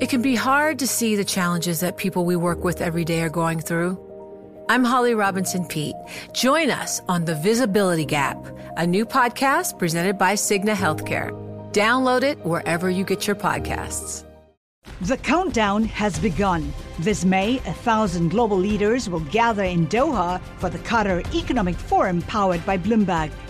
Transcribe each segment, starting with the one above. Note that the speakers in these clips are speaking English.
It can be hard to see the challenges that people we work with every day are going through. I'm Holly Robinson Peete. Join us on The Visibility Gap, a new podcast presented by Cigna Healthcare. Download it wherever you get your podcasts. The countdown has begun. This May, a thousand global leaders will gather in Doha for the Qatar Economic Forum powered by Bloomberg,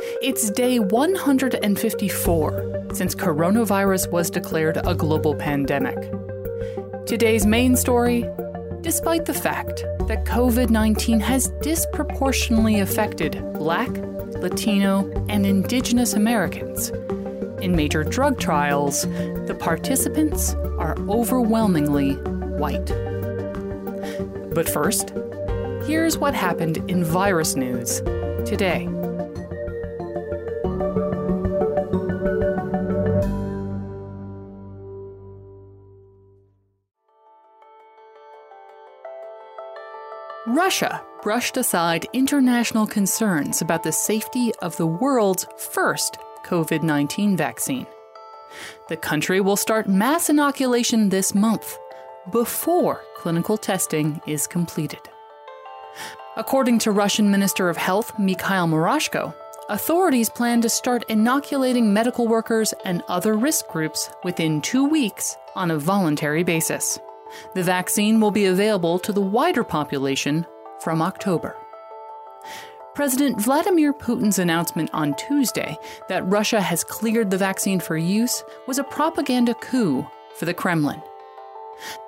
It's day 154 since coronavirus was declared a global pandemic. Today's main story despite the fact that COVID 19 has disproportionately affected Black, Latino, and Indigenous Americans. In major drug trials, the participants are overwhelmingly white. But first, Here's what happened in virus news today. Russia brushed aside international concerns about the safety of the world's first COVID 19 vaccine. The country will start mass inoculation this month before clinical testing is completed. According to Russian Minister of Health Mikhail Murashko, authorities plan to start inoculating medical workers and other risk groups within two weeks on a voluntary basis. The vaccine will be available to the wider population from October. President Vladimir Putin's announcement on Tuesday that Russia has cleared the vaccine for use was a propaganda coup for the Kremlin.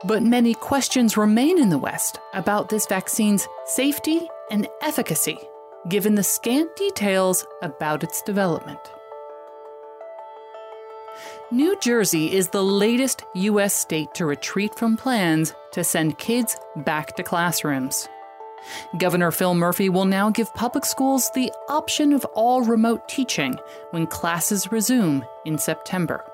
But many questions remain in the West about this vaccine's safety and efficacy, given the scant details about its development. New Jersey is the latest U.S. state to retreat from plans to send kids back to classrooms. Governor Phil Murphy will now give public schools the option of all remote teaching when classes resume in September.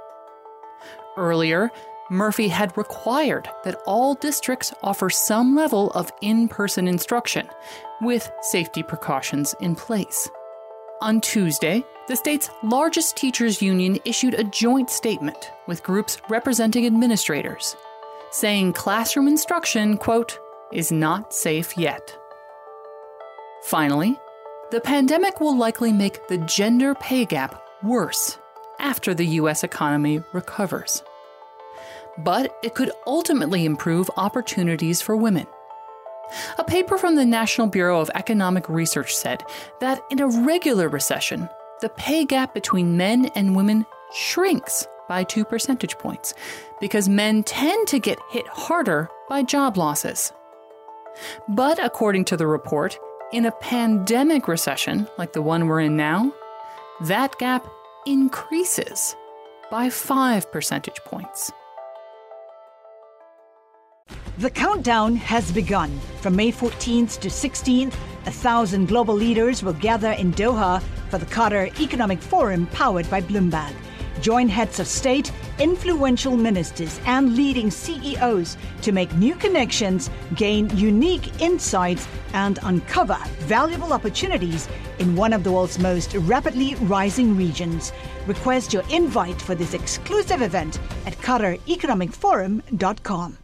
Earlier, Murphy had required that all districts offer some level of in person instruction, with safety precautions in place. On Tuesday, the state's largest teachers' union issued a joint statement with groups representing administrators, saying classroom instruction, quote, is not safe yet. Finally, the pandemic will likely make the gender pay gap worse after the U.S. economy recovers but it could ultimately improve opportunities for women. A paper from the National Bureau of Economic Research said that in a regular recession, the pay gap between men and women shrinks by two percentage points because men tend to get hit harder by job losses. But according to the report, in a pandemic recession like the one we're in now, that gap increases by five percentage points. The countdown has begun. From May 14th to 16th, a thousand global leaders will gather in Doha for the Qatar Economic Forum powered by Bloomberg. Join heads of state, influential ministers, and leading CEOs to make new connections, gain unique insights, and uncover valuable opportunities in one of the world's most rapidly rising regions. Request your invite for this exclusive event at QatarEconomicForum.com.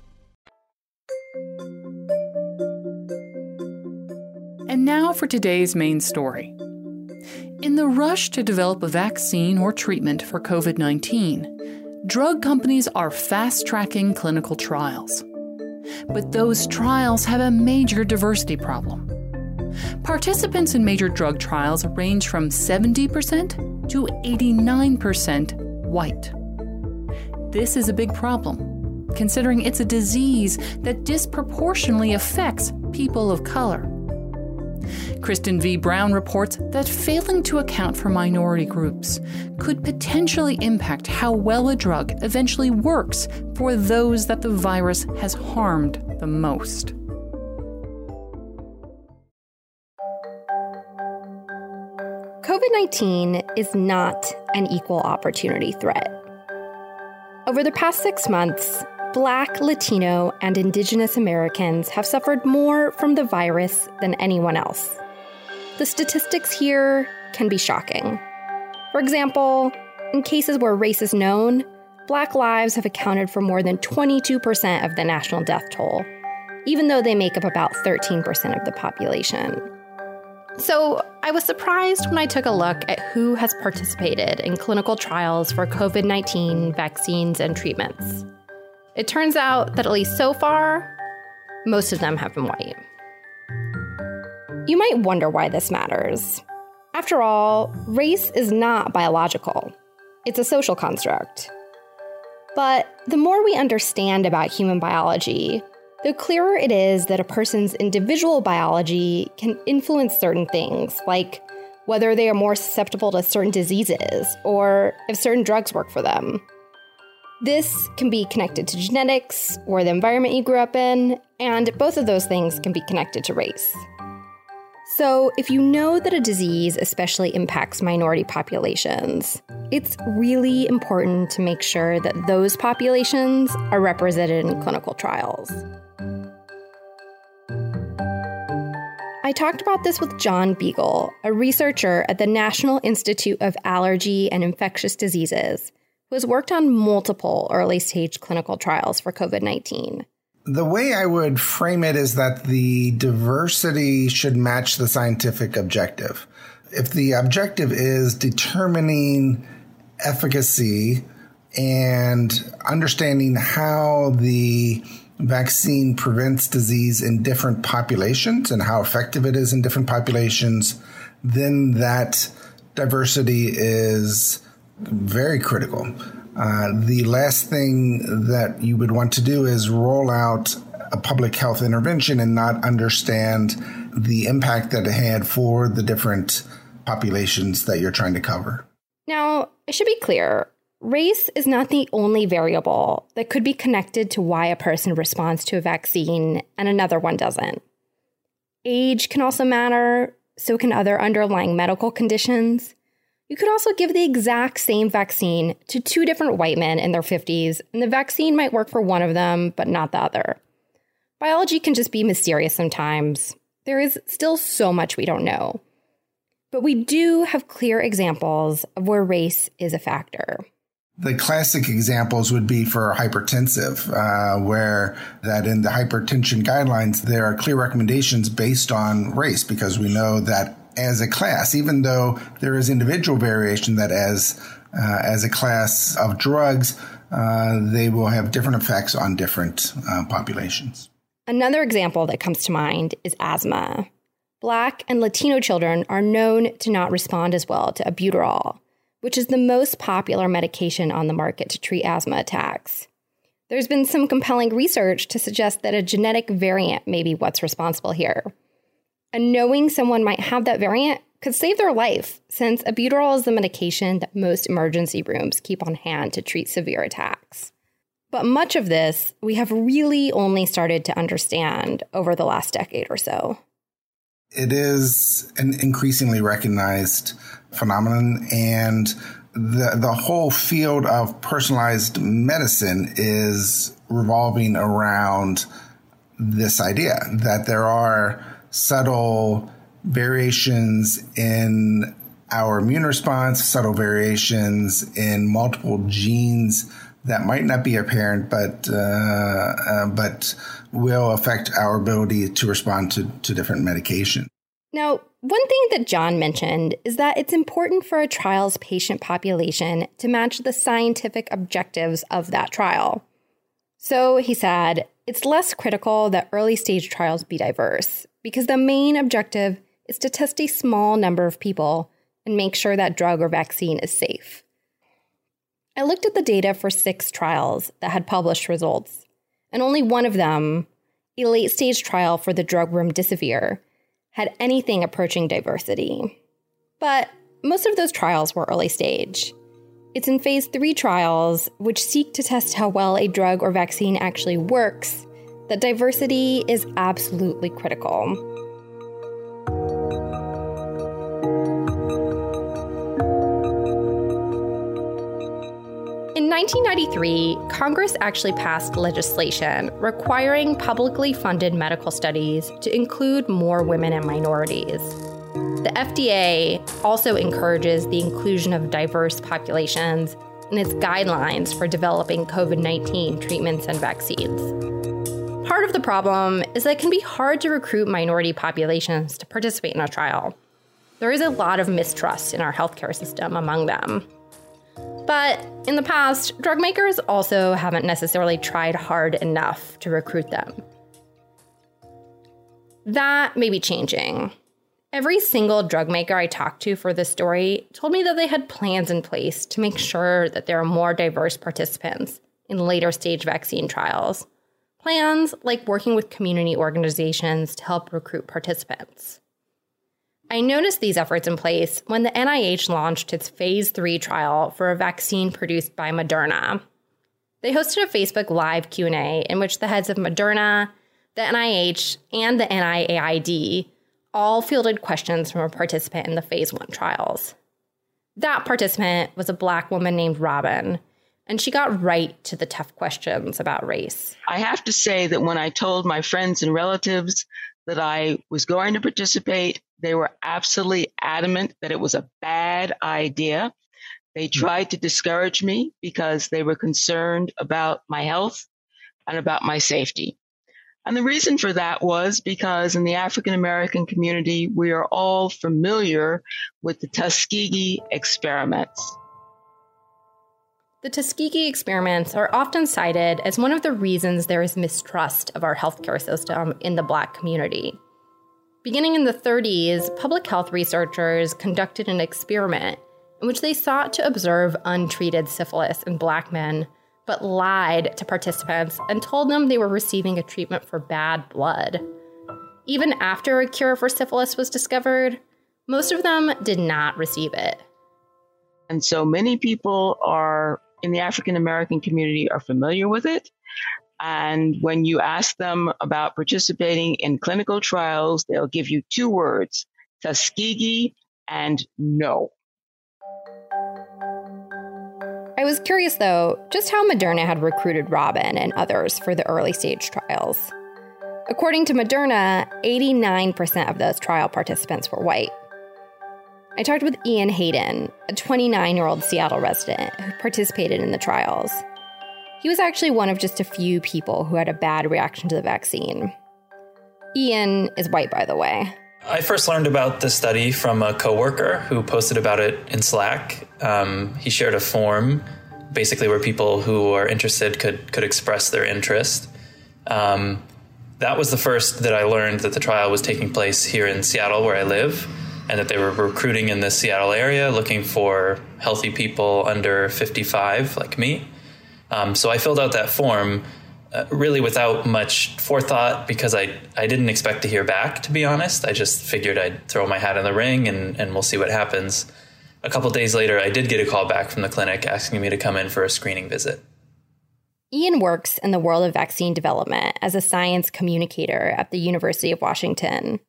And now for today's main story. In the rush to develop a vaccine or treatment for COVID 19, drug companies are fast tracking clinical trials. But those trials have a major diversity problem. Participants in major drug trials range from 70% to 89% white. This is a big problem, considering it's a disease that disproportionately affects people of color. Kristen V. Brown reports that failing to account for minority groups could potentially impact how well a drug eventually works for those that the virus has harmed the most. COVID 19 is not an equal opportunity threat. Over the past six months, Black, Latino, and Indigenous Americans have suffered more from the virus than anyone else. The statistics here can be shocking. For example, in cases where race is known, Black lives have accounted for more than 22% of the national death toll, even though they make up about 13% of the population. So, I was surprised when I took a look at who has participated in clinical trials for COVID 19 vaccines and treatments. It turns out that at least so far, most of them have been white. You might wonder why this matters. After all, race is not biological, it's a social construct. But the more we understand about human biology, the clearer it is that a person's individual biology can influence certain things, like whether they are more susceptible to certain diseases or if certain drugs work for them. This can be connected to genetics or the environment you grew up in, and both of those things can be connected to race. So, if you know that a disease especially impacts minority populations, it's really important to make sure that those populations are represented in clinical trials. I talked about this with John Beigel, a researcher at the National Institute of Allergy and Infectious Diseases who has worked on multiple early stage clinical trials for COVID 19. The way I would frame it is that the diversity should match the scientific objective. If the objective is determining efficacy and understanding how the vaccine prevents disease in different populations and how effective it is in different populations, then that diversity is very critical. Uh, the last thing that you would want to do is roll out a public health intervention and not understand the impact that it had for the different populations that you're trying to cover. Now, it should be clear race is not the only variable that could be connected to why a person responds to a vaccine and another one doesn't. Age can also matter, so can other underlying medical conditions. You could also give the exact same vaccine to two different white men in their 50s, and the vaccine might work for one of them, but not the other. Biology can just be mysterious sometimes. There is still so much we don't know. But we do have clear examples of where race is a factor. The classic examples would be for hypertensive, uh, where that in the hypertension guidelines, there are clear recommendations based on race because we know that as a class, even though there is individual variation that as uh, as a class of drugs, uh, they will have different effects on different uh, populations. Another example that comes to mind is asthma. Black and Latino children are known to not respond as well to albuterol, which is the most popular medication on the market to treat asthma attacks. There's been some compelling research to suggest that a genetic variant may be what's responsible here. And knowing someone might have that variant could save their life, since albuterol is the medication that most emergency rooms keep on hand to treat severe attacks. But much of this we have really only started to understand over the last decade or so. It is an increasingly recognized phenomenon, and the, the whole field of personalized medicine is revolving around this idea that there are subtle variations in our immune response, subtle variations in multiple genes that might not be apparent, but uh, uh, but will affect our ability to respond to, to different medication. Now, one thing that John mentioned is that it's important for a trial's patient population to match the scientific objectives of that trial. So he said, it's less critical that early stage trials be diverse because the main objective is to test a small number of people and make sure that drug or vaccine is safe. I looked at the data for six trials that had published results, and only one of them, a late stage trial for the drug remdesivir, had anything approaching diversity. But most of those trials were early stage. It's in phase three trials, which seek to test how well a drug or vaccine actually works, that diversity is absolutely critical. In 1993, Congress actually passed legislation requiring publicly funded medical studies to include more women and minorities. The FDA also encourages the inclusion of diverse populations in its guidelines for developing COVID 19 treatments and vaccines. Part of the problem is that it can be hard to recruit minority populations to participate in a trial. There is a lot of mistrust in our healthcare system among them. But in the past, drug makers also haven't necessarily tried hard enough to recruit them. That may be changing. Every single drug maker I talked to for this story told me that they had plans in place to make sure that there are more diverse participants in later stage vaccine trials. Plans like working with community organizations to help recruit participants. I noticed these efforts in place when the NIH launched its phase 3 trial for a vaccine produced by Moderna. They hosted a Facebook live Q&A in which the heads of Moderna, the NIH, and the NIAID all fielded questions from a participant in the phase one trials. That participant was a black woman named Robin, and she got right to the tough questions about race. I have to say that when I told my friends and relatives that I was going to participate, they were absolutely adamant that it was a bad idea. They hmm. tried to discourage me because they were concerned about my health and about my safety. And the reason for that was because in the African American community, we are all familiar with the Tuskegee experiments. The Tuskegee experiments are often cited as one of the reasons there is mistrust of our healthcare system in the Black community. Beginning in the 30s, public health researchers conducted an experiment in which they sought to observe untreated syphilis in Black men but lied to participants and told them they were receiving a treatment for bad blood. Even after a cure for syphilis was discovered, most of them did not receive it. And so many people are in the African American community are familiar with it. And when you ask them about participating in clinical trials, they'll give you two words Tuskegee and no. I was curious, though, just how Moderna had recruited Robin and others for the early stage trials. According to Moderna, 89% of those trial participants were white. I talked with Ian Haydon, a 29 year old Seattle resident who participated in the trials. He was actually one of just a few people who had a bad reaction to the vaccine. Ian is white, by the way. I first learned about the study from a coworker who posted about it in Slack. Um, he shared a form, basically where people who are interested could could express their interest. Um, that was the first that I learned that the trial was taking place here in Seattle, where I live, and that they were recruiting in the Seattle area, looking for healthy people under 55, like me. Um, so I filled out that form uh, really without much forethought because I, I didn't expect to hear back, to be honest. I just figured I'd throw my hat in the ring and, and we'll see what happens. A couple days later, I did get a call back from the clinic asking me to come in for a screening visit. Ian works in the world of vaccine development as a science communicator at the University of Washington.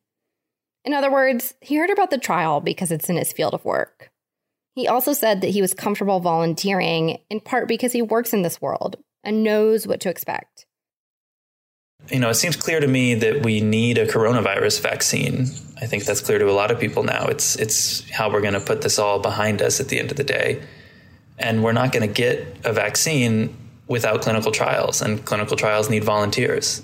In other words, he heard about the trial because it's in his field of work. He also said that he was comfortable volunteering in part because he works in this world and knows what to expect. You know, it seems clear to me that we need a coronavirus vaccine. I think that's clear to a lot of people now. It's it's how we're going to put this all behind us at the end of the day. And we're not going to get a vaccine without clinical trials, and clinical trials need volunteers.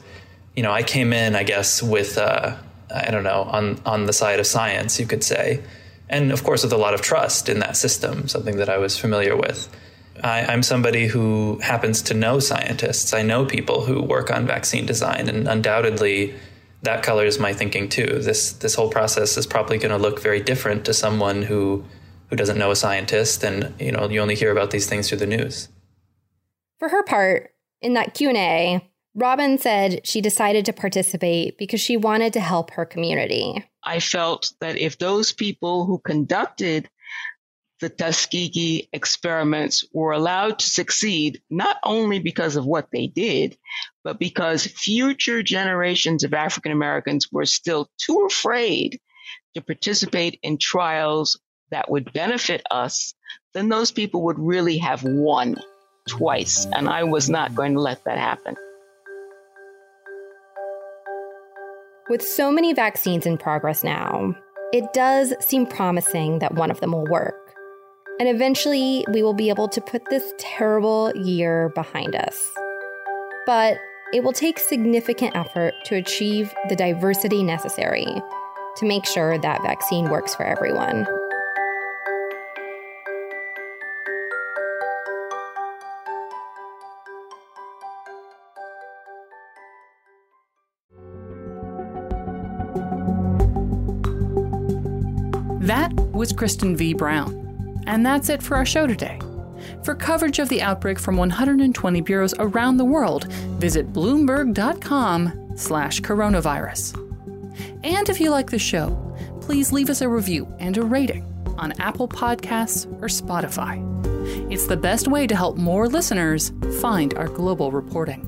You know, I came in, I guess, with uh, I don't know on on the side of science, you could say, and of course with a lot of trust in that system, something that I was familiar with. I, am somebody who happens to know scientists. I know people who work on vaccine design, and undoubtedly, that colors my thinking too. This this whole process is probably going to look very different to someone who who doesn't know a scientist, and you know you only hear about these things through the news. For her part, in that Q and A, Robin said she decided to participate because she wanted to help her community. I felt that if those people who conducted the Tuskegee experiments were allowed to succeed, not only because of what they did, but because future generations of African Americans were still too afraid to participate in trials that would benefit us, then those people would really have won twice. And I was not going to let that happen. With so many vaccines in progress now, it does seem promising that one of them will work. And eventually, we will be able to put this terrible year behind us. But it will take significant effort to achieve the diversity necessary to make sure that vaccine works for everyone. Kristen V. Brown. And that's it for our show today. For coverage of the outbreak from 120 bureaus around the world, visit bloomberg.com slash coronavirus. And if you like the show, please leave us a review and a rating on Apple Podcasts or Spotify. It's the best way to help more listeners find our global reporting.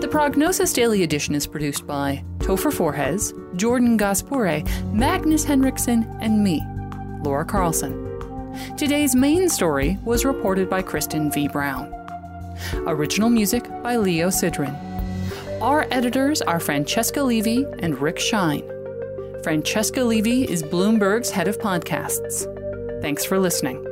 The Prognosis Daily Edition is produced by Topher Forhecz, Jordan Gass-Poore', Magnus Henriksen, and me, Laura Carlson. Today's main story was reported by Kristen V. Brown. Original music by Leo Sidran. Our editors are Francesca Levy and Rick Schine. Francesca Levy is Bloomberg's head of podcasts. Thanks for listening.